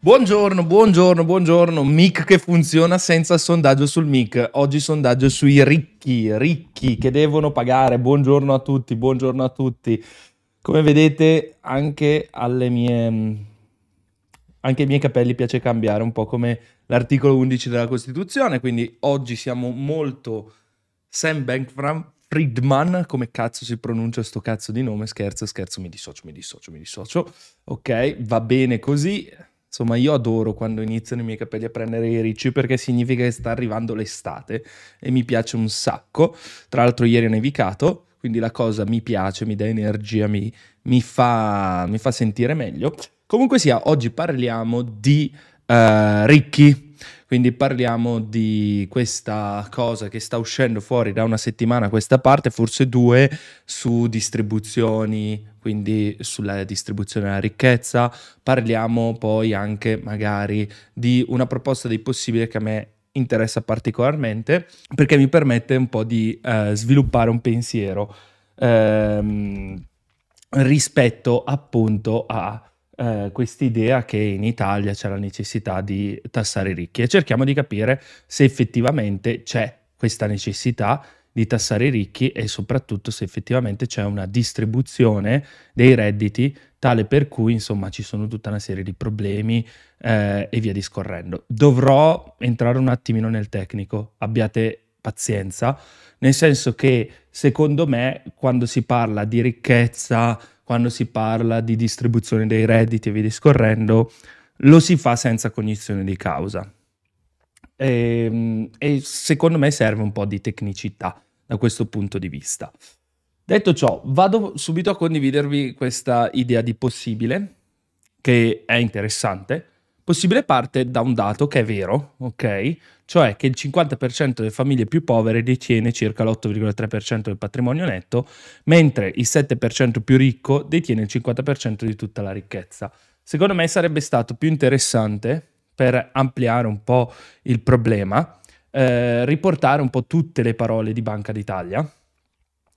Buongiorno, buongiorno, buongiorno. Mic che funziona senza sondaggio sul mic. Oggi sondaggio sui ricchi, ricchi che devono pagare. Buongiorno a tutti, buongiorno a tutti. Come vedete, anche alle mie anche ai miei capelli piace cambiare, un po' come l'articolo 11 della Costituzione, quindi oggi siamo molto Sam Bankman Friedman, come cazzo si pronuncia sto cazzo di nome, scherzo, scherzo, mi dissocio, mi dissocio, mi dissocio, ok, va bene così, insomma io adoro quando iniziano i miei capelli a prendere i ricci perché significa che sta arrivando l'estate e mi piace un sacco, tra l'altro ieri ha nevicato, quindi la cosa mi piace, mi dà energia, mi, mi, fa, mi fa sentire meglio. Comunque sia, oggi parliamo di uh, ricchi, quindi parliamo di questa cosa che sta uscendo fuori da una settimana a questa parte, forse due, su distribuzioni, quindi sulla distribuzione della ricchezza. Parliamo poi anche magari di una proposta dei possibili che a me interessa particolarmente perché mi permette un po' di uh, sviluppare un pensiero ehm, rispetto appunto a eh, quest'idea che in Italia c'è la necessità di tassare i ricchi e cerchiamo di capire se effettivamente c'è questa necessità di tassare i ricchi e soprattutto se effettivamente c'è una distribuzione dei redditi tale per cui insomma ci sono tutta una serie di problemi eh, e via discorrendo. Dovrò entrare un attimino nel tecnico, abbiate pazienza, nel senso che secondo me quando si parla di ricchezza, quando si parla di distribuzione dei redditi e via discorrendo, lo si fa senza cognizione di causa. E, ehm, e, secondo me serve un po' di tecnicità da questo punto di vista. Detto ciò, vado subito a condividervi questa idea di possibile, che è interessante. Possibile parte da un dato che è vero, ok? Cioè che il 50% delle famiglie più povere detiene circa l'8,3% del patrimonio netto, mentre il 7% più ricco detiene il 50% di tutta la ricchezza. Secondo me sarebbe stato più interessante, per ampliare un po' il problema, eh, riportare un po' tutte le parole di Banca d'Italia,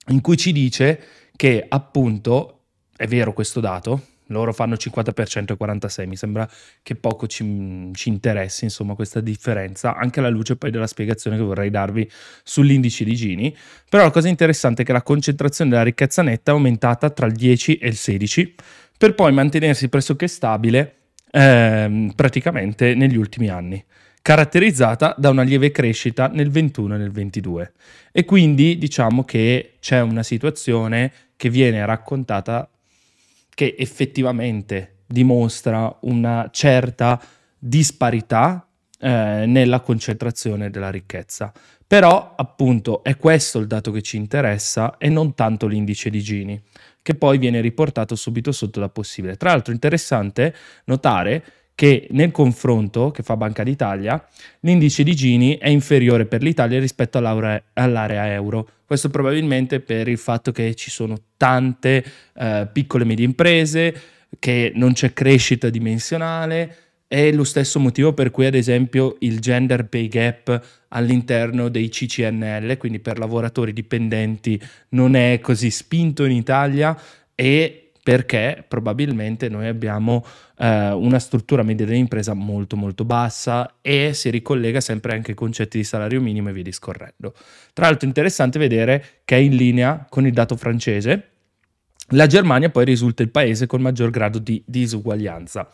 in cui ci dice che appunto, è vero questo dato, loro fanno 50% e 46%, mi sembra che poco ci, ci, interessi insomma questa differenza, anche alla luce poi della spiegazione che vorrei darvi sull'indice di Gini, però la cosa interessante è che la concentrazione della ricchezza netta è aumentata tra il 10 e il 16, per poi mantenersi pressoché stabile ehm, praticamente negli ultimi anni caratterizzata da una lieve crescita nel 21 e nel 22 e quindi diciamo che c'è una situazione che viene raccontata che effettivamente dimostra una certa disparità eh, nella concentrazione della ricchezza. Però appunto è questo il dato che ci interessa e non tanto l'indice di Gini, che poi viene riportato subito sotto da possibile. Tra l'altro interessante notare che nel confronto che fa Banca d'Italia l'indice di Gini è inferiore per l'Italia rispetto all'area, euro. Questo probabilmente per il fatto che ci sono tante eh, piccole e medie imprese, che non c'è crescita dimensionale, è lo stesso motivo per cui ad esempio il gender pay gap all'interno dei CCNL, quindi per lavoratori dipendenti, non è così spinto in Italia e perché probabilmente noi abbiamo eh, una struttura media dell'impresa molto molto bassa e si ricollega sempre anche ai concetti di salario minimo e via discorrendo. Tra l'altro interessante vedere che è in linea con il dato francese, la Germania poi risulta il paese con maggior grado di disuguaglianza.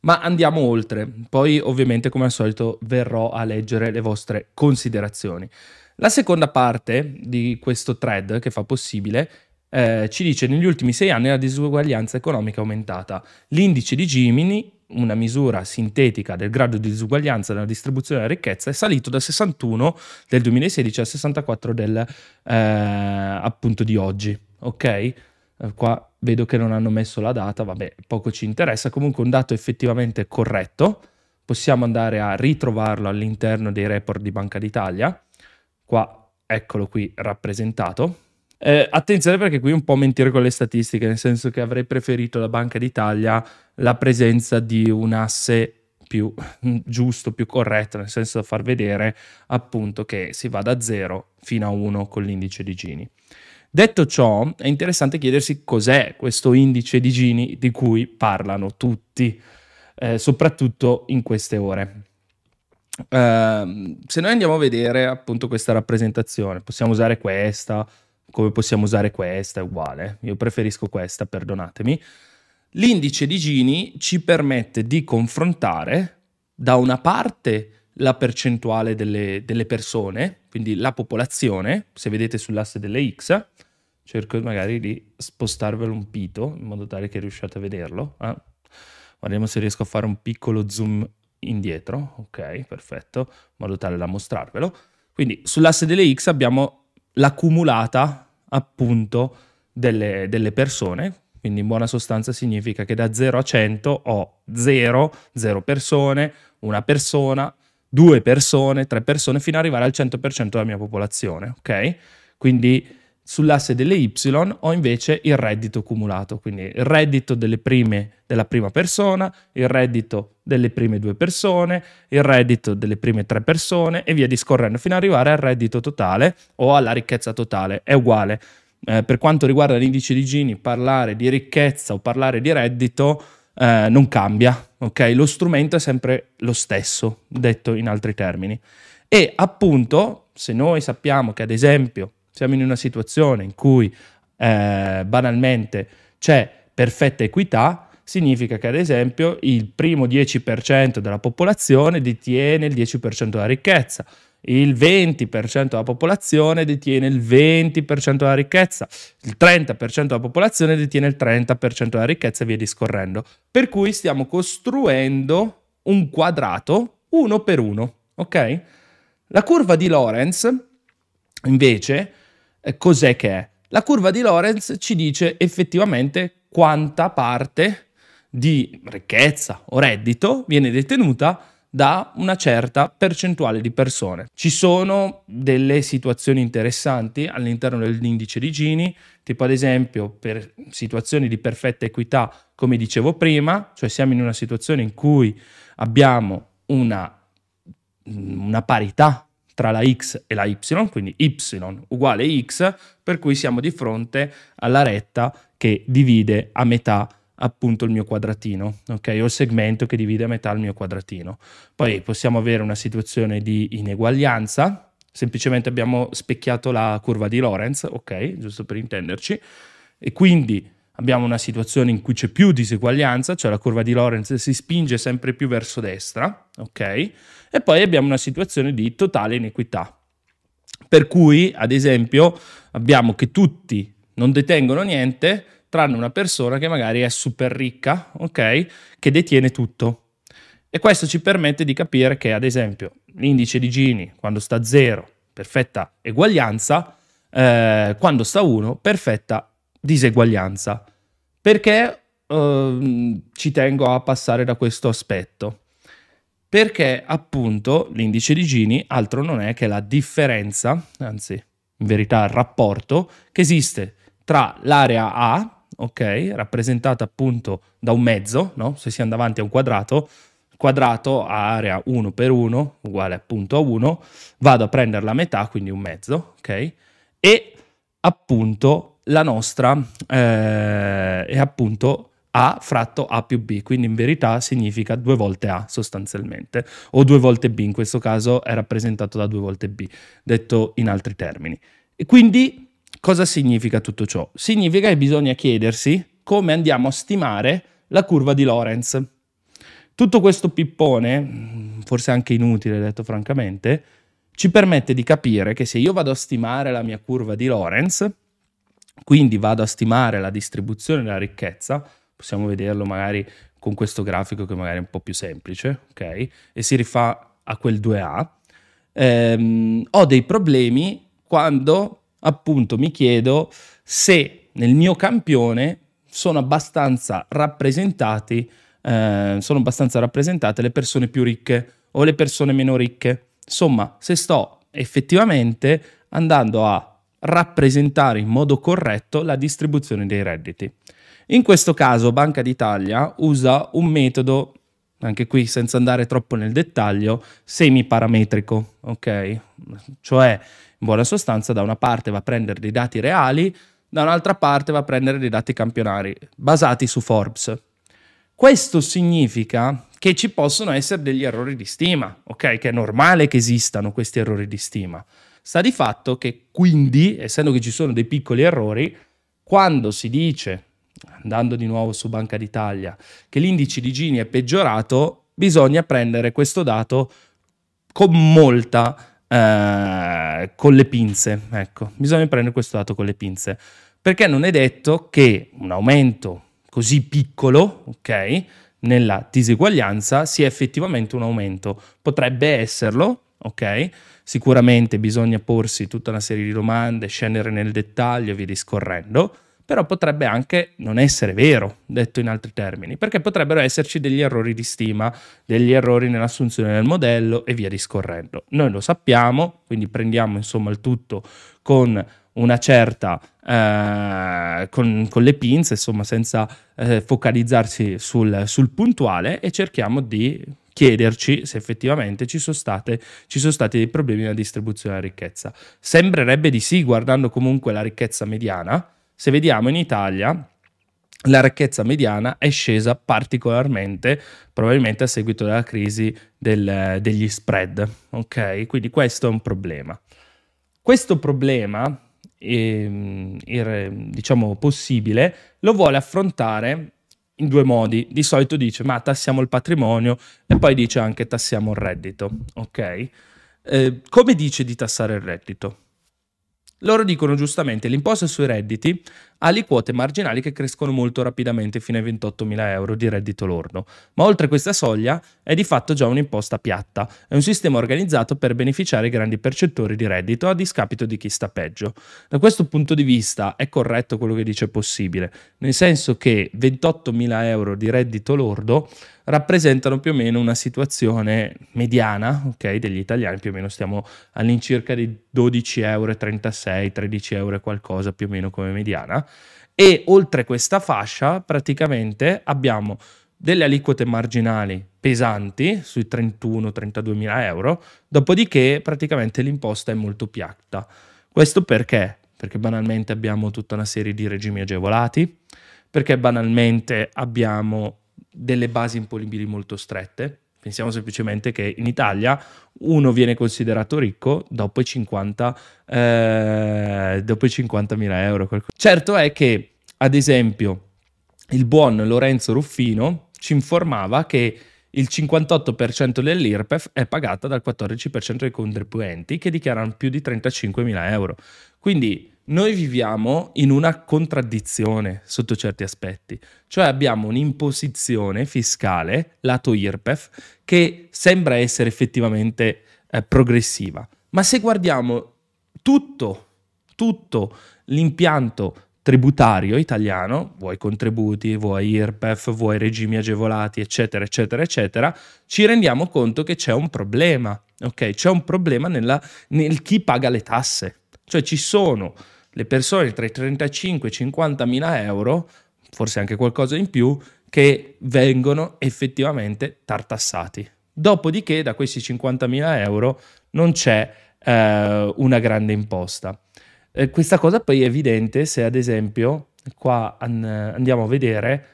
Ma andiamo oltre, poi ovviamente come al solito verrò a leggere le vostre considerazioni. La seconda parte di questo thread che fa possibile eh, ci dice negli ultimi sei anni la disuguaglianza economica è aumentata. L'indice di Gimini, una misura sintetica del grado di disuguaglianza nella distribuzione della ricchezza, è salito da 61 del 2016 a 64 del eh, appunto di oggi. Ok? Eh, qua vedo che non hanno messo la data, vabbè, poco ci interessa, comunque un dato effettivamente corretto, possiamo andare a ritrovarlo all'interno dei report di Banca d'Italia, qua eccolo qui rappresentato. Eh, attenzione perché qui un po' mentire con le statistiche, nel senso che avrei preferito la Banca d'Italia la presenza di un asse più giusto, più corretto, nel senso da far vedere appunto che si va da 0 fino a 1 con l'indice di Gini. Detto ciò, è interessante chiedersi cos'è questo indice di Gini di cui parlano tutti, eh, soprattutto in queste ore. Uh, se noi andiamo a vedere appunto questa rappresentazione, possiamo usare questa, come possiamo usare questa, è uguale. Io preferisco questa, perdonatemi. L'indice di Gini ci permette di confrontare da una parte la percentuale delle, delle persone, quindi la popolazione, se vedete sull'asse delle X, cerco magari di spostarvelo un pito in modo tale che riusciate a vederlo. Eh? Guardiamo se riesco a fare un piccolo zoom indietro, ok, perfetto, in modo tale da mostrarvelo. Quindi sull'asse delle X abbiamo l'accumulata appunto delle, delle persone, quindi in buona sostanza significa che da 0 a 100 ho 0, 0 persone, una persona, due persone, tre persone, fino ad arrivare al 100% della mia popolazione, ok? Quindi Sull'asse delle Y ho invece il reddito cumulato, quindi il reddito delle prime della prima persona, il reddito delle prime due persone, il reddito delle prime tre persone e via discorrendo fino ad arrivare al reddito totale o alla ricchezza totale. È uguale. Eh, per quanto riguarda l'indice di Gini, parlare di ricchezza o parlare di reddito eh, non cambia, ok? Lo strumento è sempre lo stesso, detto in altri termini. E appunto, se noi sappiamo che ad esempio siamo in una situazione in cui eh, banalmente c'è perfetta equità, significa che ad esempio il primo 10% della popolazione detiene il 10% della ricchezza, il 20% della popolazione detiene il 20% della ricchezza, il 30% della popolazione detiene il 30% della ricchezza e via discorrendo. Per cui stiamo costruendo un quadrato uno per uno, ok? La curva di Lorenz invece cos'è che è? La curva di Lorenz ci dice effettivamente quanta parte di ricchezza o reddito viene detenuta da una certa percentuale di persone. Ci sono delle situazioni interessanti all'interno dell'indice di Gini, tipo ad esempio per situazioni di perfetta equità, come dicevo prima, cioè siamo in una situazione in cui abbiamo una, una parità tra la x e la y, quindi y uguale x, per cui siamo di fronte alla retta che divide a metà appunto il mio quadratino, ok? O il segmento che divide a metà il mio quadratino. Poi possiamo avere una situazione di ineguaglianza, semplicemente abbiamo specchiato la curva di Lorenz, ok? Giusto per intenderci, e quindi abbiamo una situazione in cui c'è più diseguaglianza, cioè la curva di Lorenz si spinge sempre più verso destra, ok? E poi abbiamo una situazione di totale inequità. Per cui, ad esempio, abbiamo che tutti non detengono niente, tranne una persona che magari è super ricca, ok? Che detiene tutto. E questo ci permette di capire che, ad esempio, l'indice di Gini, quando sta a 0, perfetta eguaglianza, eh, quando sta a 1, perfetta diseguaglianza. Perché eh, ci tengo a passare da questo aspetto? Perché appunto l'indice di Gini altro non è che la differenza, anzi in verità il rapporto che esiste tra l'area A, ok, rappresentata appunto da un mezzo, no? se siamo davanti a un quadrato, quadrato a area 1 per 1 uguale appunto a 1, vado a prendere la metà, quindi un mezzo, ok? E appunto la nostra eh, è appunto A fratto A più B, quindi in verità significa due volte A sostanzialmente, o due volte B, in questo caso è rappresentato da due volte B, detto in altri termini. E quindi cosa significa tutto ciò? Significa che bisogna chiedersi come andiamo a stimare la curva di Lorenz. Tutto questo pippone, forse anche inutile detto francamente, ci permette di capire che se io vado a stimare la mia curva di Lorenz, quindi vado a stimare la distribuzione della ricchezza, possiamo vederlo magari con questo grafico che magari è un po' più semplice, ok? E si rifà a quel 2A. Ehm, ho dei problemi quando appunto mi chiedo se nel mio campione sono abbastanza rappresentati, eh, sono abbastanza rappresentate le persone più ricche o le persone meno ricche. Insomma, se sto effettivamente andando a rappresentare in modo corretto la distribuzione dei redditi. In questo caso Banca d'Italia usa un metodo, anche qui senza andare troppo nel dettaglio, semiparametrico, ok? Cioè, in buona sostanza, da una parte va a prendere dei dati reali, da un'altra parte va a prendere dei dati campionari basati su Forbes. Questo significa che ci possono essere degli errori di stima, ok? Che è normale che esistano questi errori di stima. Sta di fatto che quindi, essendo che ci sono dei piccoli errori, quando si dice, andando di nuovo su Banca d'Italia, che l'indice di Gini è peggiorato, bisogna prendere questo dato con molta eh, con le pinze. Ecco, bisogna prendere questo dato con le pinze, perché non è detto che un aumento così piccolo, ok, nella diseguaglianza sia effettivamente un aumento. Potrebbe esserlo, ok? Sicuramente bisogna porsi tutta una serie di domande, scendere nel dettaglio e via discorrendo, però potrebbe anche non essere vero, detto in altri termini, perché potrebbero esserci degli errori di stima, degli errori nell'assunzione del modello e via discorrendo. Noi lo sappiamo, quindi prendiamo insomma il tutto con una certa eh, con, con, le pinze, insomma, senza eh, focalizzarsi sul, sul, puntuale e cerchiamo di chiederci se effettivamente ci sono, state, ci sono stati dei problemi nella distribuzione della ricchezza. Sembrerebbe di sì, guardando comunque la ricchezza mediana. Se vediamo in Italia, la ricchezza mediana è scesa particolarmente, probabilmente a seguito della crisi del, degli spread. Ok, quindi questo è un problema. Questo problema eh, diciamo possibile, lo vuole affrontare in due modi. Di solito dice ma tassiamo il patrimonio e poi dice anche tassiamo il reddito. Ok? Eh, come dice di tassare il reddito? Loro dicono giustamente l'imposta sui redditi ha le quote marginali che crescono molto rapidamente fino ai 28.000 euro di reddito lordo, ma oltre questa soglia è di fatto già un'imposta piatta, è un sistema organizzato per beneficiare i grandi percettori di reddito a discapito di chi sta peggio. Da questo punto di vista è corretto quello che dice possibile, nel senso che 28.000 euro di reddito lordo rappresentano più o meno una situazione mediana okay, degli italiani, più o meno stiamo all'incirca di 12 euro, 36, 13 euro e qualcosa più o meno come mediana. E oltre questa fascia praticamente abbiamo delle aliquote marginali pesanti sui 31-32 mila euro, dopodiché praticamente l'imposta è molto piatta. Questo perché? Perché banalmente abbiamo tutta una serie di regimi agevolati, perché banalmente abbiamo delle basi imponibili molto strette. Pensiamo semplicemente che in Italia uno viene considerato ricco dopo i 50, eh, dopo i 50.000 euro. Certo è che, ad esempio, il buon Lorenzo Ruffino ci informava che il 58% dell'IRPEF è pagata dal 14% dei contribuenti che dichiarano più di 35.000 euro. Quindi noi viviamo in una contraddizione sotto certi aspetti, cioè abbiamo un'imposizione fiscale, lato IRPEF, che sembra essere effettivamente eh, progressiva, ma se guardiamo tutto, tutto l'impianto tributario italiano, vuoi contributi, vuoi IRPEF, vuoi regimi agevolati, eccetera, eccetera, eccetera, ci rendiamo conto che c'è un problema, ok? C'è un problema nella, nel chi paga le tasse, cioè ci sono le persone tra i 35 e i 50 mila euro, forse anche qualcosa in più, che vengono effettivamente tartassati. Dopodiché da questi 50 mila euro non c'è eh, una grande imposta. Eh, questa cosa poi è evidente se ad esempio qua an- andiamo a vedere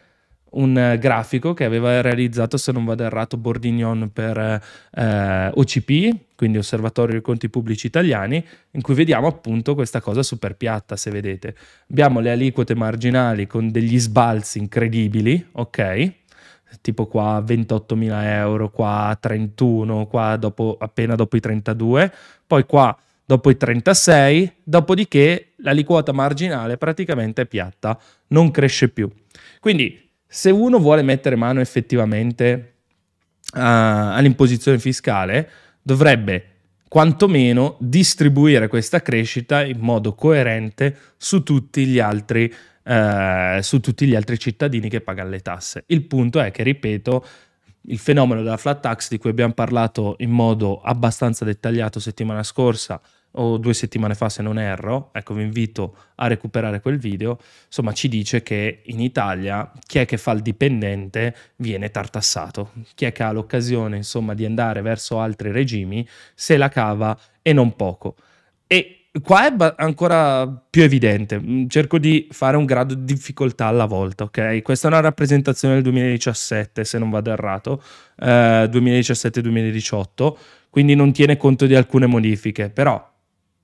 un grafico che aveva realizzato, se non vado errato, Bordignon per eh, OCP, quindi Osservatorio dei Conti Pubblici Italiani, in cui vediamo appunto questa cosa super piatta, se vedete. Abbiamo le aliquote marginali con degli sbalzi incredibili, ok? Tipo qua 28.000 euro, qua 31, qua dopo, appena dopo i 32, poi qua dopo i 36, dopodiché l'aliquota marginale praticamente è piatta, non cresce più. Quindi se uno vuole mettere mano effettivamente uh, all'imposizione fiscale, dovrebbe quantomeno distribuire questa crescita in modo coerente su tutti gli altri eh, su tutti gli altri cittadini che pagano le tasse. Il punto è che, ripeto, il fenomeno della flat tax di cui abbiamo parlato in modo abbastanza dettagliato settimana scorsa o due settimane fa se non erro, ecco vi invito a recuperare quel video, insomma ci dice che in Italia chi è che fa il dipendente viene tartassato, chi è che ha l'occasione insomma di andare verso altri regimi se la cava e non poco. E qua è ancora più evidente, mm, cerco di fare un grado di difficoltà alla volta, ok? Questa è una rappresentazione del 2017 se non vado errato, eh, 2017-2018, quindi non tiene conto di alcune modifiche, però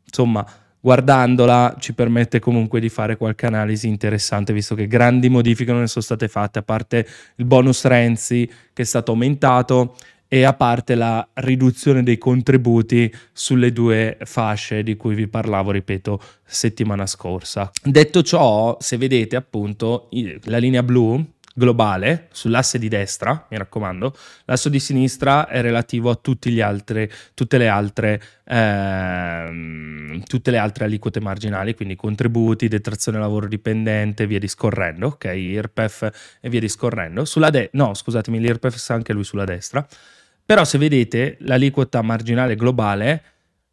insomma, guardandola ci permette comunque di fare qualche analisi interessante, visto che grandi modifiche non ne sono state fatte, a parte il bonus Renzi che è stato aumentato e a parte la riduzione dei contributi sulle due fasce di cui vi parlavo, ripeto, settimana scorsa. Detto ciò, se vedete appunto la linea blu globale sull'asse di destra, mi raccomando, l'asse di sinistra è relativo a altri, tutte, le altre, ehm, tutte le altre aliquote marginali, quindi contributi, detrazione lavoro dipendente, via discorrendo, ok, IRPEF e via discorrendo. Sulla de- no, scusatemi, l'IRPEF sta anche lui sulla destra. Però se vedete l'aliquota marginale globale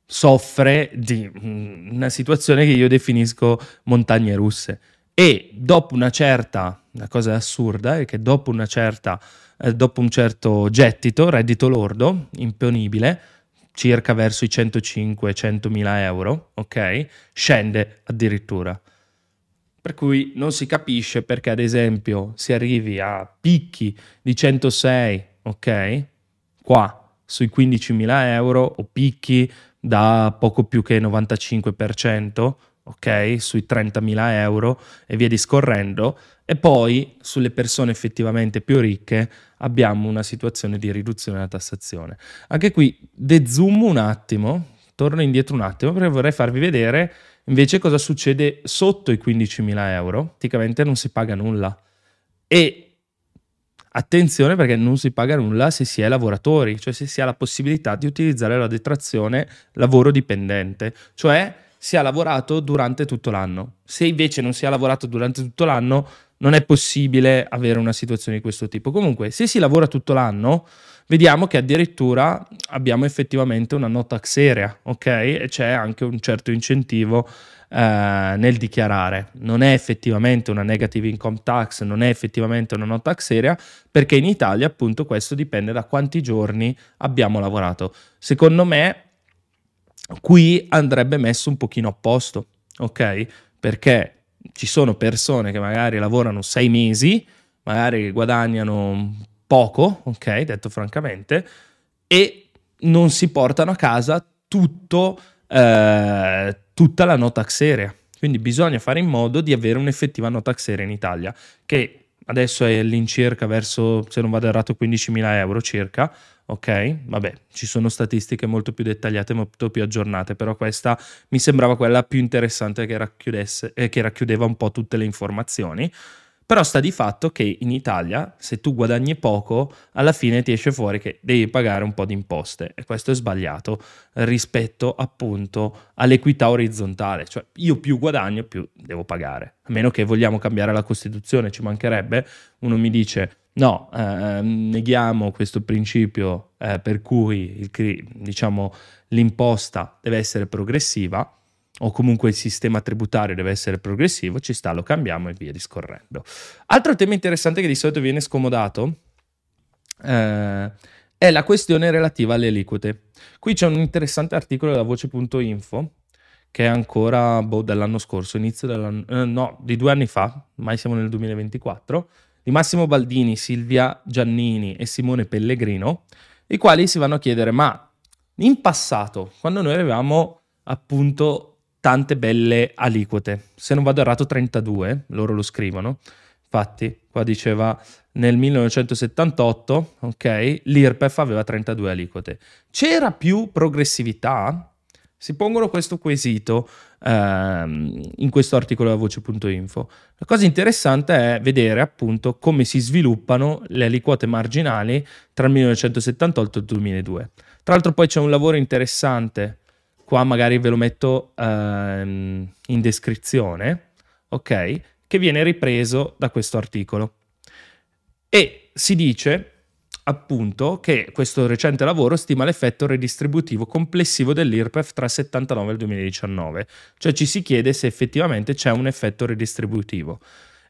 soffre di una situazione che io definisco montagne russe e dopo una certa, la cosa assurda è che dopo una certa, eh, dopo un certo gettito, reddito lordo, imponibile, circa verso i 105-100 mila euro, ok? Scende addirittura. Per cui non si capisce perché, ad esempio, si arrivi a picchi di 106, ok? Qua sui 15 mila euro o picchi da poco più che 95%, ok? Sui 30.000 euro e via discorrendo. E poi sulle persone effettivamente più ricche abbiamo una situazione di riduzione della tassazione. Anche qui dezoom un attimo, torno indietro un attimo perché vorrei farvi vedere invece cosa succede sotto i 15.000 euro. Praticamente non si paga nulla. E attenzione perché non si paga nulla se si è lavoratori, cioè se si ha la possibilità di utilizzare la detrazione lavoro dipendente, cioè si ha lavorato durante tutto l'anno. Se invece non si ha lavorato durante tutto l'anno, non è possibile avere una situazione di questo tipo. Comunque, se si lavora tutto l'anno, vediamo che addirittura abbiamo effettivamente una nota seria, ok? E c'è anche un certo incentivo eh, nel dichiarare. Non è effettivamente una negative income tax, non è effettivamente una nota seria, perché in Italia appunto questo dipende da quanti giorni abbiamo lavorato. Secondo me qui andrebbe messo un pochino a posto, ok? Perché ci sono persone che magari lavorano sei mesi, magari guadagnano poco, ok, detto francamente, e non si portano a casa tutto, eh, tutta la nota xerea. Quindi bisogna fare in modo di avere un'effettiva nota xerea in Italia, che adesso è all'incirca verso, se non vado errato, 15.000 euro circa, ok? Vabbè, ci sono statistiche molto più dettagliate, molto più aggiornate, però questa mi sembrava quella più interessante che, eh, che racchiudeva un po' tutte le informazioni. Però sta di fatto che in Italia, se tu guadagni poco, alla fine ti esce fuori che devi pagare un po' di imposte e questo è sbagliato rispetto appunto all'equità orizzontale, cioè io più guadagno più devo pagare, a meno che vogliamo cambiare la Costituzione, ci mancherebbe, uno mi dice No, eh, neghiamo questo principio eh, per cui il, diciamo, l'imposta deve essere progressiva o comunque il sistema tributario deve essere progressivo, ci sta, lo cambiamo e via discorrendo. Altro tema interessante che di solito viene scomodato eh, è la questione relativa alle aliquote. Qui c'è un interessante articolo della voce.info che è ancora boh, dell'anno scorso, inizio dell'anno, eh, no, di due anni fa, mai siamo nel 2024, di Massimo Baldini, Silvia Giannini e Simone Pellegrino, i quali si vanno a chiedere, ma in passato, quando noi avevamo appunto tante belle aliquote, se non vado errato 32, loro lo scrivono, infatti qua diceva nel 1978, ok, l'IRPEF aveva 32 aliquote. C'era più progressività? Si pongono questo quesito ehm, in questo articolo da voce.info. La cosa interessante è vedere appunto come si sviluppano le aliquote marginali tra il 1978 e il 2002. Tra l'altro poi c'è un lavoro interessante, qua magari ve lo metto ehm, in descrizione, ok? che viene ripreso da questo articolo. E si dice appunto che questo recente lavoro stima l'effetto redistributivo complessivo dell'IRPEF tra il 79 e il 2019, cioè ci si chiede se effettivamente c'è un effetto redistributivo.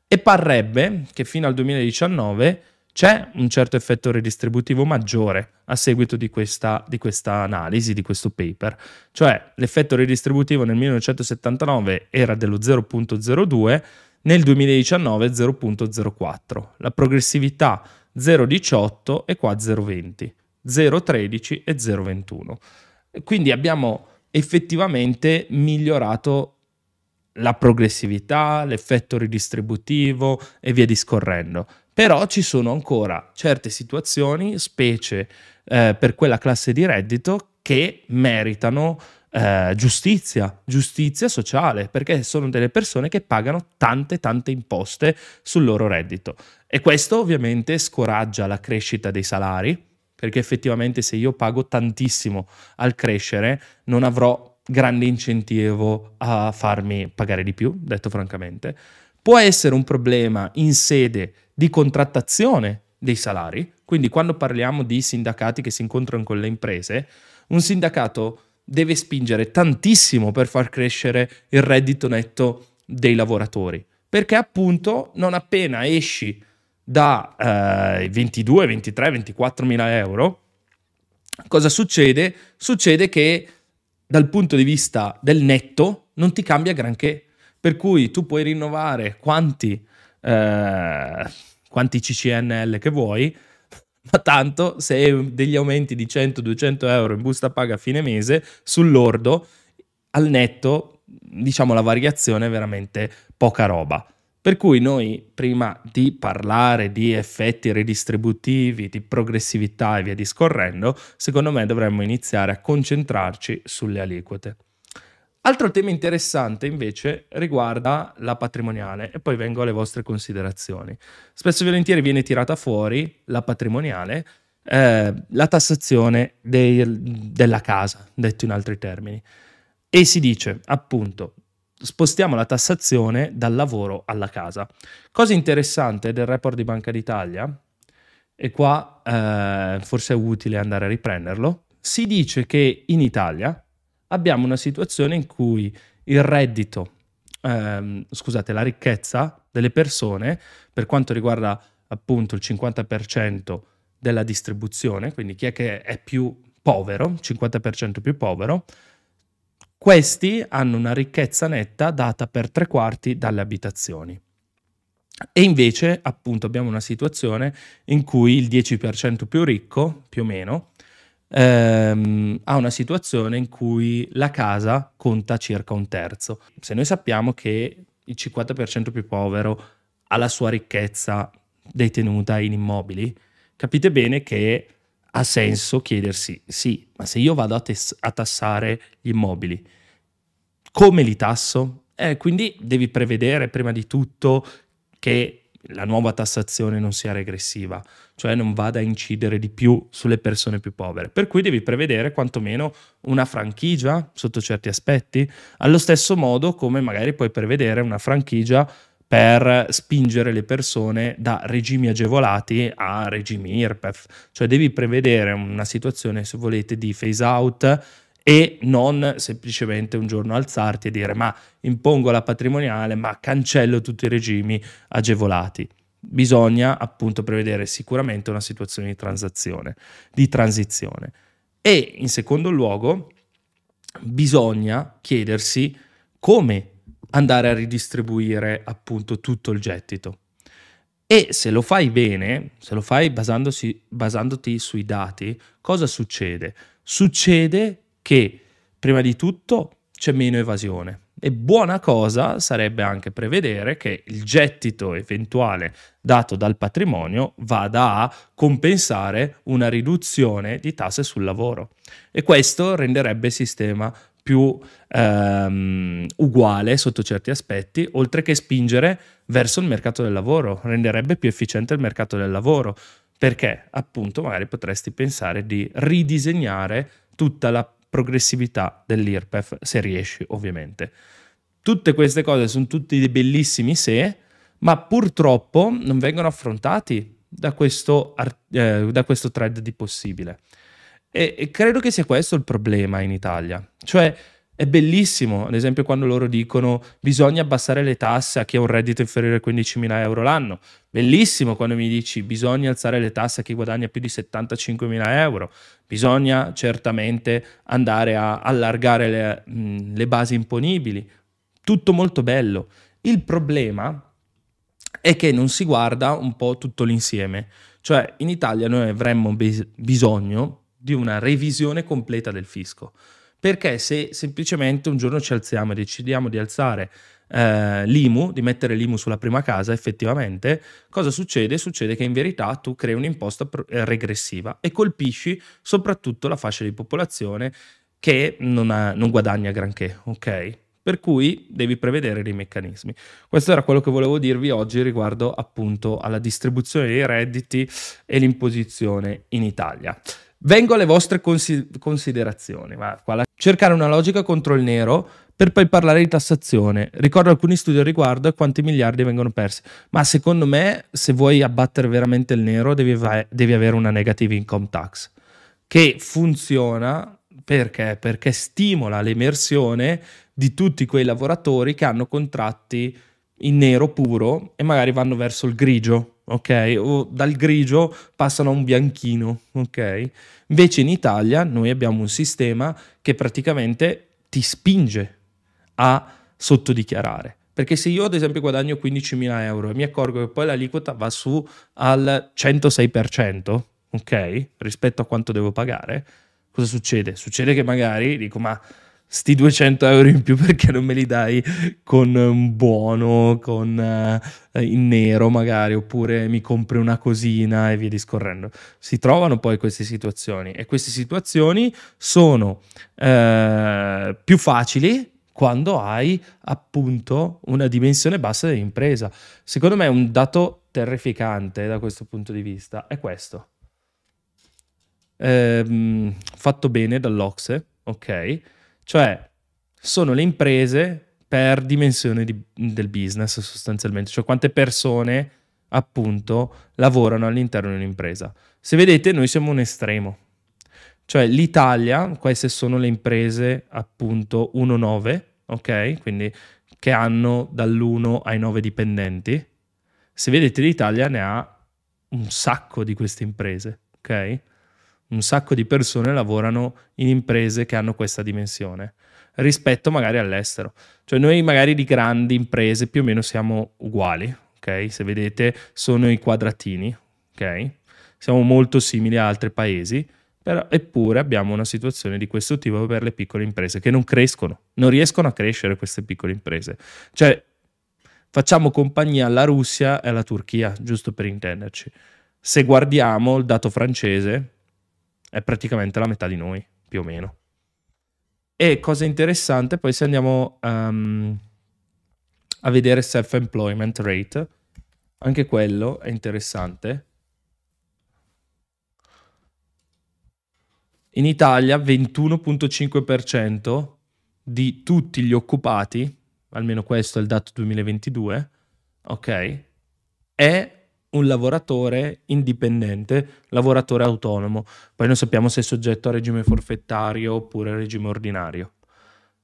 E parrebbe che fino al 2019 c'è un certo effetto redistributivo maggiore a seguito di questa, di questa, analisi, di questo paper. Cioè l'effetto redistributivo nel 1979 era dello 0.02, nel 2019 0.04. La progressività 0,18 e qua 0,20, 0,13 e 0,21. Quindi abbiamo effettivamente migliorato la progressività, l'effetto ridistributivo e via discorrendo. Però ci sono ancora certe situazioni, specie eh, per quella classe di reddito, che meritano eh, giustizia, giustizia sociale, perché sono delle persone che pagano tante, tante imposte sul loro reddito. E questo ovviamente scoraggia la crescita dei salari, perché effettivamente se io pago tantissimo al crescere non avrò grande incentivo a farmi pagare di più, detto francamente. Può essere un problema in sede di contrattazione dei salari, quindi quando parliamo di sindacati che si incontrano con le imprese, un sindacato deve spingere tantissimo per far crescere il reddito netto dei lavoratori, perché appunto non appena esci da eh, 22, 23, 24 mila euro, cosa succede? Succede che dal punto di vista del netto non ti cambia granché, per cui tu puoi rinnovare quanti, eh, quanti CCNL che vuoi, ma tanto se degli aumenti di 100-200 euro in busta paga a fine mese, sull'ordo, al netto, diciamo la variazione è veramente poca roba. Per cui noi, prima di parlare di effetti redistributivi, di progressività e via discorrendo, secondo me dovremmo iniziare a concentrarci sulle aliquote. Altro tema interessante invece riguarda la patrimoniale e poi vengo alle vostre considerazioni. Spesso e volentieri viene tirata fuori la patrimoniale, eh, la tassazione dei, della casa, detto in altri termini, e si dice appunto spostiamo la tassazione dal lavoro alla casa. Cosa interessante del report di Banca d'Italia, e qua eh, forse è utile andare a riprenderlo, si dice che in Italia abbiamo una situazione in cui il reddito, ehm, scusate, la ricchezza delle persone, per quanto riguarda appunto il 50% della distribuzione, quindi chi è che è più povero, 50% più povero, questi hanno una ricchezza netta data per tre quarti dalle abitazioni. E invece, appunto, abbiamo una situazione in cui il 10% più ricco, più o meno, ehm, ha una situazione in cui la casa conta circa un terzo. Se noi sappiamo che il 50% più povero ha la sua ricchezza detenuta in immobili, capite bene che ha senso chiedersi, sì, ma se io vado a, tes- a tassare gli immobili, come li tasso? Eh, quindi devi prevedere prima di tutto che la nuova tassazione non sia regressiva, cioè non vada a incidere di più sulle persone più povere. Per cui devi prevedere quantomeno una franchigia sotto certi aspetti, allo stesso modo come magari puoi prevedere una franchigia per spingere le persone da regimi agevolati a regimi IRPEF, cioè devi prevedere una situazione, se volete, di phase out e non semplicemente un giorno alzarti e dire ma impongo la patrimoniale ma cancello tutti i regimi agevolati. Bisogna appunto prevedere sicuramente una situazione di transazione, di transizione. E in secondo luogo bisogna chiedersi come andare a ridistribuire appunto tutto il gettito. E se lo fai bene, se lo fai basandoti sui dati, cosa succede? Succede che prima di tutto c'è meno evasione. E buona cosa sarebbe anche prevedere che il gettito eventuale dato dal patrimonio vada a compensare una riduzione di tasse sul lavoro. E questo renderebbe il sistema più ehm, uguale sotto certi aspetti, oltre che spingere verso il mercato del lavoro, renderebbe più efficiente il mercato del lavoro, perché appunto magari potresti pensare di ridisegnare tutta la progressività dell'IRPEF, se riesci ovviamente. Tutte queste cose sono tutti dei bellissimi se, ma purtroppo non vengono affrontati da questo, eh, da questo thread di possibile. E, credo che sia questo il problema in Italia. Cioè, è bellissimo, ad esempio, quando loro dicono bisogna abbassare le tasse a chi ha un reddito inferiore a 15.000 euro l'anno. Bellissimo quando mi dici bisogna alzare le tasse a chi guadagna più di 75.000 euro. Bisogna certamente andare a allargare le, le basi imponibili. Tutto molto bello. Il problema è che non si guarda un po' tutto l'insieme. Cioè, in Italia noi avremmo bis- bisogno di una revisione completa del fisco. Perché se semplicemente un giorno ci alziamo e decidiamo di alzare eh, l'IMU, di mettere l'IMU sulla prima casa, effettivamente, cosa succede? Succede che in verità tu crei un'imposta eh, regressiva e colpisci soprattutto la fascia di popolazione che non, ha, non guadagna granché, ok? Per cui devi prevedere dei meccanismi. Questo era quello che volevo dirvi oggi riguardo appunto alla distribuzione dei redditi e l'imposizione in Italia. Vengo alle vostre consi- considerazioni. Ma qua la... Cercare una logica contro il nero per poi parlare di tassazione. Ricordo alcuni studi al riguardo e quanti miliardi vengono persi. Ma secondo me, se vuoi abbattere veramente il nero, devi, va- devi avere una negative income tax che funziona perché? Perché stimola l'emersione di tutti quei lavoratori che hanno contratti in nero puro e magari vanno verso il grigio, ok? O dal grigio passano a un bianchino, ok? Invece in Italia noi abbiamo un sistema che praticamente ti spinge a sottodichiarare. Perché se io ad esempio guadagno 15.000 euro e mi accorgo che poi l'aliquota va su al 106%, ok? Rispetto a quanto devo pagare, cosa succede? Succede che magari dico ma sti 200 euro in più perché non me li dai con un buono, con uh, in nero magari, oppure mi compri una cosina e via discorrendo. Si trovano poi queste situazioni e queste situazioni sono uh, più facili quando hai appunto una dimensione bassa dell'impresa. Secondo me un dato terrificante da questo punto di vista è questo. Ehm, fatto bene dall'Ocse, ok? Cioè, sono le imprese per dimensione di, del business sostanzialmente, cioè quante persone appunto lavorano all'interno di un'impresa. Se vedete, noi siamo un estremo. Cioè l'Italia, queste sono le imprese appunto 1-9, ok? Quindi che hanno dall'1 ai 9 dipendenti. Se vedete l'Italia ne ha un sacco di queste imprese, ok? Un sacco di persone lavorano in imprese che hanno questa dimensione rispetto magari all'estero. Cioè noi magari di grandi imprese più o meno siamo uguali, ok? Se vedete sono i quadratini, ok? Siamo molto simili a altri paesi, però eppure abbiamo una situazione di questo tipo per le piccole imprese che non crescono, non riescono a crescere queste piccole imprese. Cioè facciamo compagnia alla Russia e alla Turchia, giusto per intenderci. Se guardiamo il dato francese, è praticamente la metà di noi, più o meno. E cosa interessante, poi se andiamo um, a vedere self-employment rate, anche quello è interessante. In Italia 21.5% di tutti gli occupati, almeno questo è il dato 2022, ok, è un lavoratore indipendente, lavoratore autonomo. Poi non sappiamo se è soggetto a regime forfettario oppure a regime ordinario.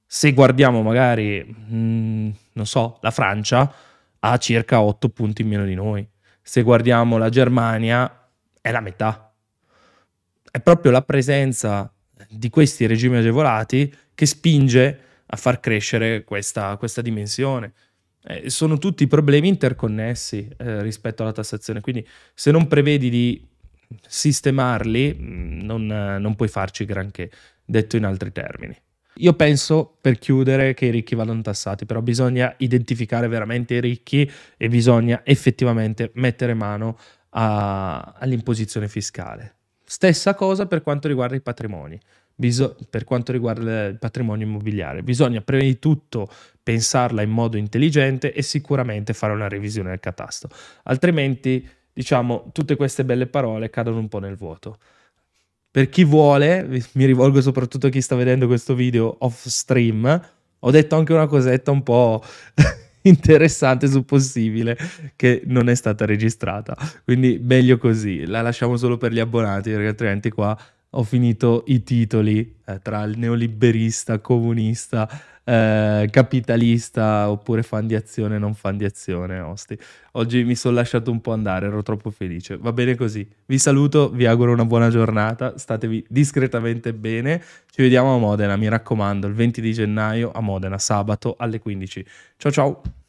Se guardiamo magari, mh, mm, non so, la Francia ha circa 8 punti in meno di noi. Se guardiamo la Germania è la metà. È proprio la presenza di questi regimi agevolati che spinge a far crescere questa, questa dimensione. Eh, sono tutti problemi interconnessi eh, rispetto alla tassazione, quindi se non prevedi di sistemarli mm, non, non puoi farci granché, detto in altri termini. Io penso, per chiudere, che i ricchi vadano tassati, però bisogna identificare veramente i ricchi e bisogna effettivamente mettere mano a, all'imposizione fiscale. Stessa cosa per quanto riguarda i patrimoni. Biso- per quanto riguarda il patrimonio immobiliare. Bisogna prima di tutto pensarla in modo intelligente e sicuramente fare una revisione del catasto, altrimenti diciamo tutte queste belle parole cadono un po' nel vuoto. Per chi vuole, mi rivolgo soprattutto a chi sta vedendo questo video off stream, ho detto anche una cosetta un po' interessante su possibile che non è stata registrata. Quindi meglio così, la lasciamo solo per gli abbonati perché altrimenti qua ho finito i titoli eh, tra il neoliberista, comunista, eh, capitalista oppure fan di azione, non fan di azione. Osti. Oggi mi sono lasciato un po' andare, ero troppo felice. Va bene così. Vi saluto, vi auguro una buona giornata, statevi discretamente bene. Ci vediamo a Modena, mi raccomando, il 20 di gennaio a Modena, sabato alle 15. Ciao ciao!